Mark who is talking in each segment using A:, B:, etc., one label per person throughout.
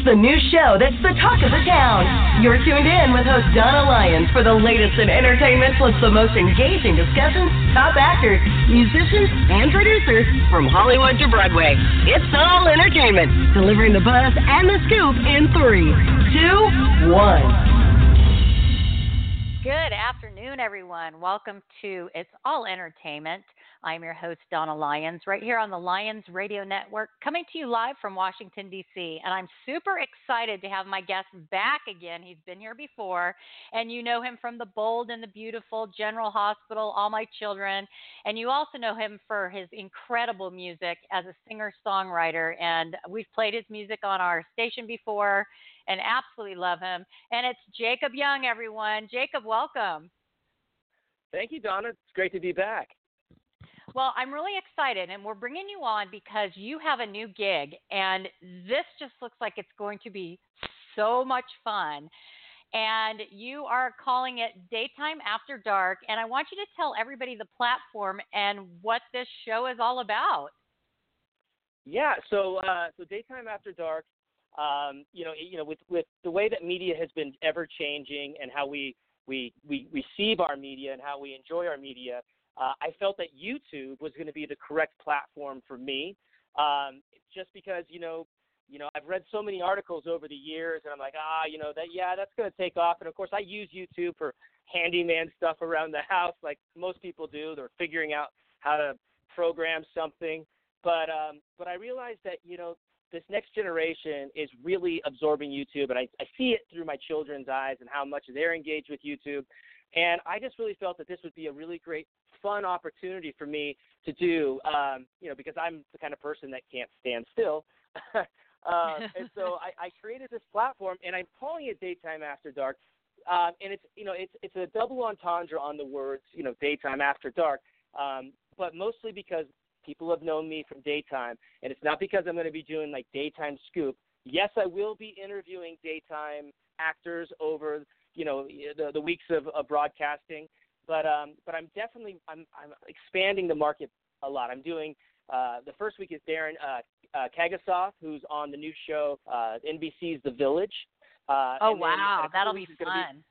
A: It's the new show that's the talk of the town. You're tuned in with host Donna Lyons for the latest in entertainment plus the most engaging discussions, top actors, musicians, and producers from Hollywood to Broadway. It's all entertainment, delivering the buzz and the scoop in three, two, one.
B: Good afternoon, everyone. Welcome to It's All Entertainment. I'm your host, Donna Lyons, right here on the Lyons Radio Network, coming to you live from Washington, D.C. And I'm super excited to have my guest back again. He's been here before, and you know him from The Bold and the Beautiful, General Hospital, All My Children. And you also know him for his incredible music as a singer songwriter. And we've played his music on our station before and absolutely love him. And it's Jacob Young, everyone. Jacob, welcome.
C: Thank you, Donna. It's great to be back.
B: Well, I'm really excited, and we're bringing you on because you have a new gig, and this just looks like it's going to be so much fun. And you are calling it Daytime After Dark, and I want you to tell everybody the platform and what this show is all about.
C: Yeah, so uh, so Daytime After Dark, um, you know, you know, with with the way that media has been ever changing and how we we we receive our media and how we enjoy our media, uh, I felt that YouTube was going to be the correct platform for me, um, just because you know, you know, I've read so many articles over the years, and I'm like, ah, you know, that yeah, that's going to take off. And of course, I use YouTube for handyman stuff around the house, like most people do. They're figuring out how to program something, but um, but I realized that you know this next generation is really absorbing YouTube, and I, I see it through my children's eyes and how much they're engaged with YouTube. And I just really felt that this would be a really great fun opportunity for me to do, um, you know, because I'm the kind of person that can't stand still. uh, and so I, I created this platform, and I'm calling it Daytime After Dark. Um, and it's you know it's it's a double entendre on the words you know daytime after dark, um, but mostly because people have known me from daytime, and it's not because I'm going to be doing like daytime scoop. Yes, I will be interviewing daytime actors over you know the, the weeks of, of broadcasting, but um, but I'm definitely I'm I'm expanding the market a lot. I'm doing uh, the first week is Darren uh, uh, Kagasoff, who's on the new show uh, NBC's The Village. Uh,
B: oh wow, that'll be fun.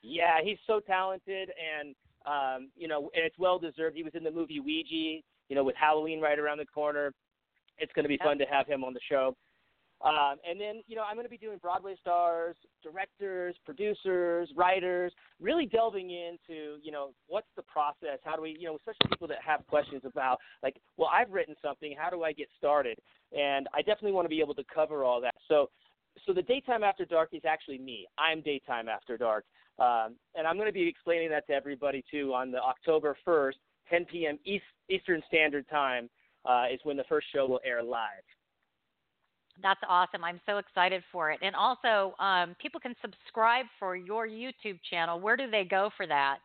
C: Be, yeah, he's so talented, and um, you know, and it's well deserved. He was in the movie Ouija, you know, with Halloween right around the corner. It's going to be fun to have him on the show. Um, and then, you know, I'm going to be doing Broadway stars, directors, producers, writers, really delving into, you know, what's the process? How do we, you know, especially people that have questions about, like, well, I've written something. How do I get started? And I definitely want to be able to cover all that. So, so the daytime after dark is actually me. I'm daytime after dark, um, and I'm going to be explaining that to everybody too on the October 1st, 10 p.m. East, Eastern Standard Time uh, is when the first show will air live.
B: That's awesome. I'm so excited for it. And also, um, people can subscribe for your YouTube channel. Where do they go for that?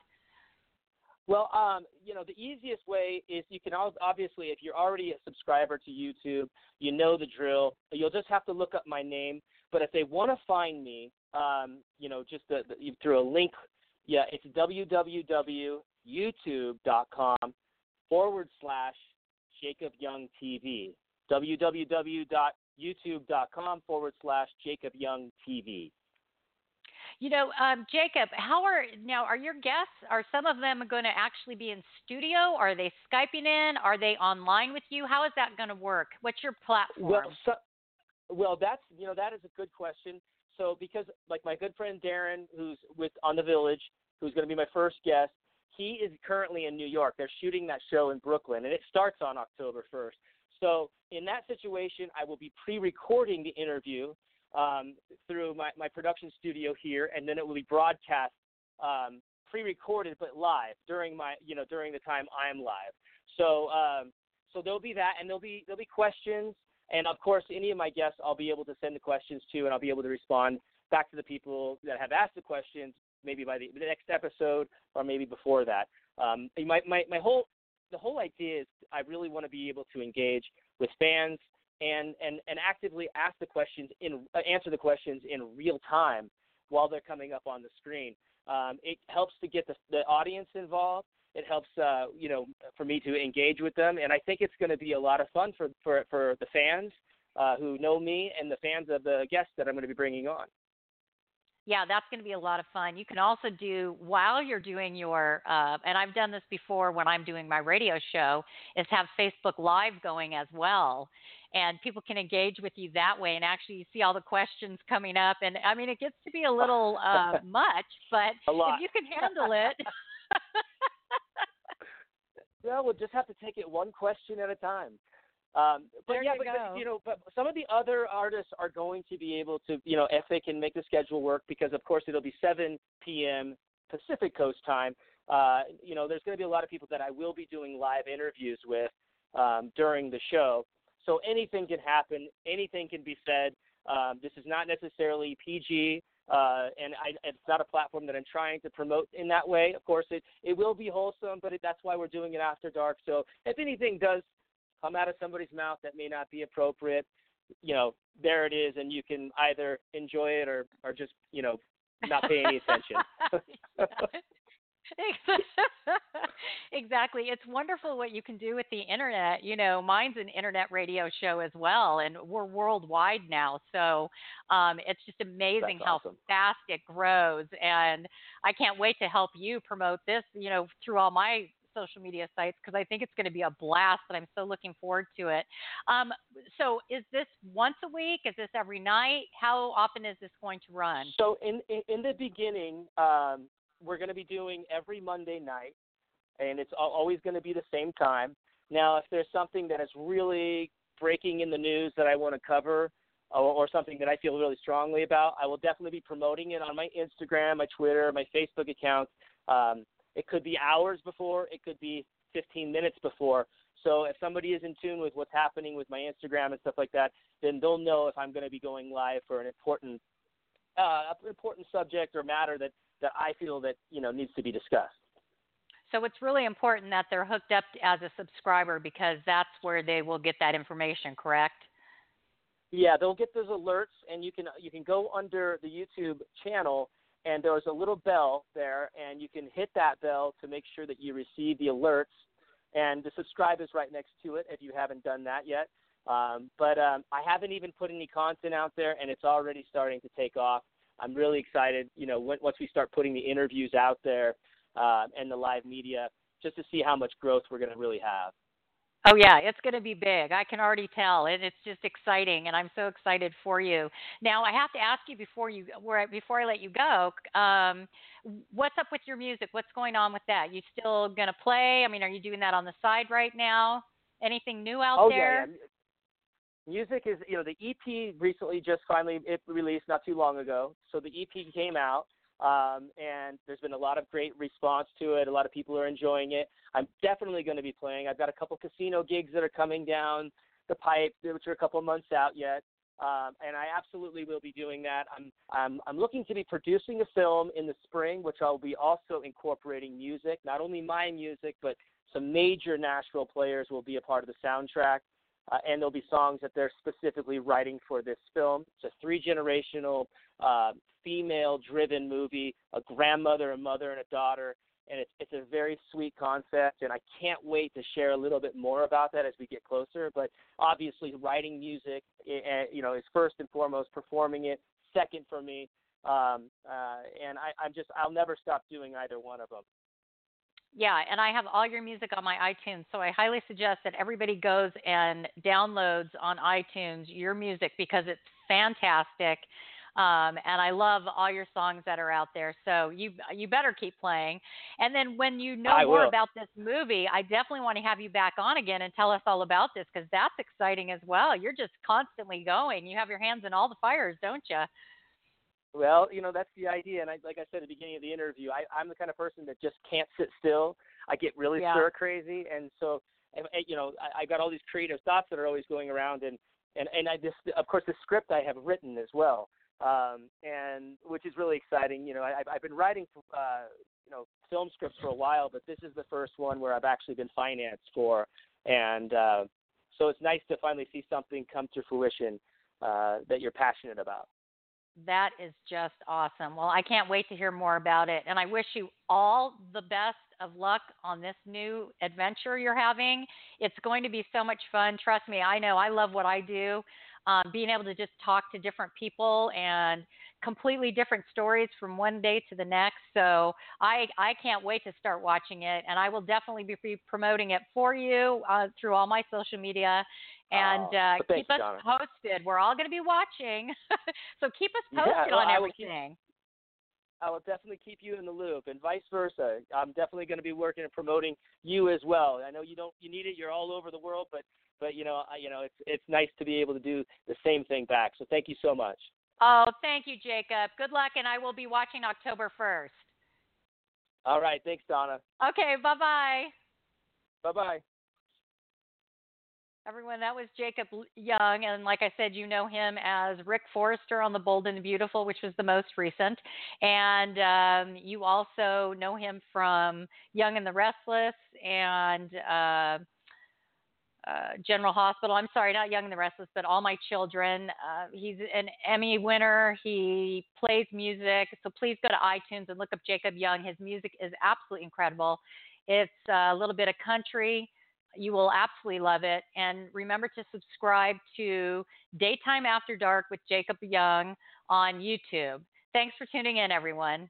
C: Well, um, you know, the easiest way is you can obviously, if you're already a subscriber to YouTube, you know the drill. You'll just have to look up my name. But if they want to find me, um, you know, just the, the, through a link, yeah, it's www.youtube.com forward slash Jacob Young TV. www youtube.com forward slash Jacob Young TV.
B: You know, um, Jacob, how are now? Are your guests? Are some of them going to actually be in studio? Are they skyping in? Are they online with you? How is that going to work? What's your platform?
C: Well, so, well, that's you know that is a good question. So because like my good friend Darren, who's with on the Village, who's going to be my first guest, he is currently in New York. They're shooting that show in Brooklyn, and it starts on October 1st. So in that situation, I will be pre-recording the interview um, through my, my production studio here, and then it will be broadcast um, pre-recorded but live during my you know during the time I'm live. So um, so there'll be that, and there'll be there'll be questions, and of course any of my guests I'll be able to send the questions to, and I'll be able to respond back to the people that have asked the questions maybe by the, the next episode or maybe before that. Um, my, my my whole the whole idea is I really want to be able to engage with fans and and and actively ask the questions in uh, answer the questions in real time while they're coming up on the screen. Um, it helps to get the, the audience involved. It helps, uh, you know, for me to engage with them, and I think it's going to be a lot of fun for for for the fans uh, who know me and the fans of the guests that I'm going to be bringing on
B: yeah, that's going to be a lot of fun. You can also do while you're doing your, uh, and I've done this before when I'm doing my radio show, is have Facebook Live going as well, and people can engage with you that way, and actually you see all the questions coming up, and I mean it gets to be a little uh, much, but if you can handle it.
C: well, we'll just have to take it one question at a time. Um, but
B: there
C: yeah,
B: you
C: but, but you know, but some of the other artists are going to be able to, you know, if they can make the schedule work, because of course it'll be 7 p.m. Pacific Coast time. Uh, you know, there's going to be a lot of people that I will be doing live interviews with um, during the show. So anything can happen, anything can be said. Um, this is not necessarily PG, uh, and I, it's not a platform that I'm trying to promote in that way. Of course, it it will be wholesome, but it, that's why we're doing it after dark. So if anything does come out of somebody's mouth that may not be appropriate, you know, there it is, and you can either enjoy it or or just you know not pay any attention.
B: exactly. It's wonderful what you can do with the internet. You know, mine's an internet radio show as well, and we're worldwide now. So um, it's just amazing
C: That's
B: how
C: awesome.
B: fast it grows. And I can't wait to help you promote this, you know, through all my social media sites because I think it's going to be a blast and I'm so looking forward to it. Um, so, is this once a week? Is this every night? How often is this going to run?
C: So, in in, in the beginning, um, we're going to be doing every Monday night, and it's always going to be the same time. Now, if there's something that is really breaking in the news that I want to cover, or, something that I feel really strongly about, I will definitely be promoting it on my Instagram, my Twitter, my Facebook accounts. Um, it could be hours before, it could be 15 minutes before. So if somebody is in tune with what's happening with my Instagram and stuff like that, then they'll know if I'm going to be going live for an important, uh, important subject or matter that that I feel that you know needs to be discussed.
B: So it's really important that they're hooked up as a subscriber because that's where they will get that information, correct?
C: Yeah, they'll get those alerts, and you can you can go under the YouTube channel, and there's a little bell there, and you can hit that bell to make sure that you receive the alerts. And the subscribe is right next to it if you haven't done that yet. Um, but um, I haven't even put any content out there, and it's already starting to take off. I'm really excited. You know, when, once we start putting the interviews out there uh, and the live media, just to see how much growth we're going to really have.
B: Oh yeah, it's going to be big. I can already tell, and it's just exciting, and I'm so excited for you. Now, I have to ask you before you before I let you go, um, what's up with your music? What's going on with that? You still going to play? I mean, are you doing that on the side right now? Anything new out
C: oh,
B: there?
C: Yeah, yeah. Music is, you know, the EP recently just finally it released not too long ago. So the EP came out, um, and there's been a lot of great response to it. A lot of people are enjoying it. I'm definitely going to be playing. I've got a couple casino gigs that are coming down the pipe, which are a couple months out yet. Um, and I absolutely will be doing that. I'm, I'm I'm looking to be producing a film in the spring, which I'll be also incorporating music, not only my music, but some major Nashville players will be a part of the soundtrack, uh, and there'll be songs that they're specifically writing for this film. It's a three generational uh, female driven movie, a grandmother, a mother, and a daughter. And it's it's a very sweet concept, and I can't wait to share a little bit more about that as we get closer. But obviously, writing music, eh, you know, is first and foremost. Performing it, second for me. Um, uh, and I, I'm just I'll never stop doing either one of them.
B: Yeah, and I have all your music on my iTunes, so I highly suggest that everybody goes and downloads on iTunes your music because it's fantastic. Um, and I love all your songs that are out there. So you you better keep playing. And then when you know
C: I
B: more
C: will.
B: about this movie, I definitely want to have you back on again and tell us all about this because that's exciting as well. You're just constantly going. You have your hands in all the fires, don't you?
C: Well, you know that's the idea, and I, like I said at the beginning of the interview, I, I'm the kind of person that just can't sit still. I get really
B: Yeah.
C: stir crazy, and so and, you know I, I got all these creative thoughts that are always going around, and and and I just of course the script I have written as well. um, and which is really exciting. You know, I, I've been writing, uh, you know, film scripts for a while, but this is the first one where I've actually been financed for, and uh, so it's nice to finally see something come to fruition uh, that you're passionate about.
B: That is just awesome. Well, I can't wait to hear more about it. And I wish you all the best of luck on this new adventure you're having. It's going to be so much fun. Trust me, I know I love what I do. Um, being able to just talk to different people and completely different stories from one day to the next. So I I can't wait to start watching it, and I will definitely be promoting it for you uh, through all my social media. And
C: oh, uh,
B: keep us
C: Donna.
B: posted. We're all going to be watching, so keep us posted
C: yeah, well,
B: on everything.
C: I will definitely keep you in the loop, and vice versa. I'm definitely going to be working and promoting you as well. I know you don't, you need it. You're all over the world, but but you know, I, you know, it's it's nice to be able to do the same thing back. So thank you so much.
B: Oh, thank you, Jacob. Good luck, and I will be watching October 1st.
C: All right. Thanks, Donna.
B: Okay. Bye bye.
C: Bye bye.
B: Everyone, that was Jacob Young. And like I said, you know him as Rick Forrester on The Bold and the Beautiful, which was the most recent. And um, you also know him from Young and the Restless and. Uh, uh, General Hospital. I'm sorry, not Young and the Restless, but All My Children. Uh, he's an Emmy winner. He plays music. So please go to iTunes and look up Jacob Young. His music is absolutely incredible. It's a little bit of country. You will absolutely love it. And remember to subscribe to Daytime After Dark with Jacob Young on YouTube. Thanks for tuning in, everyone.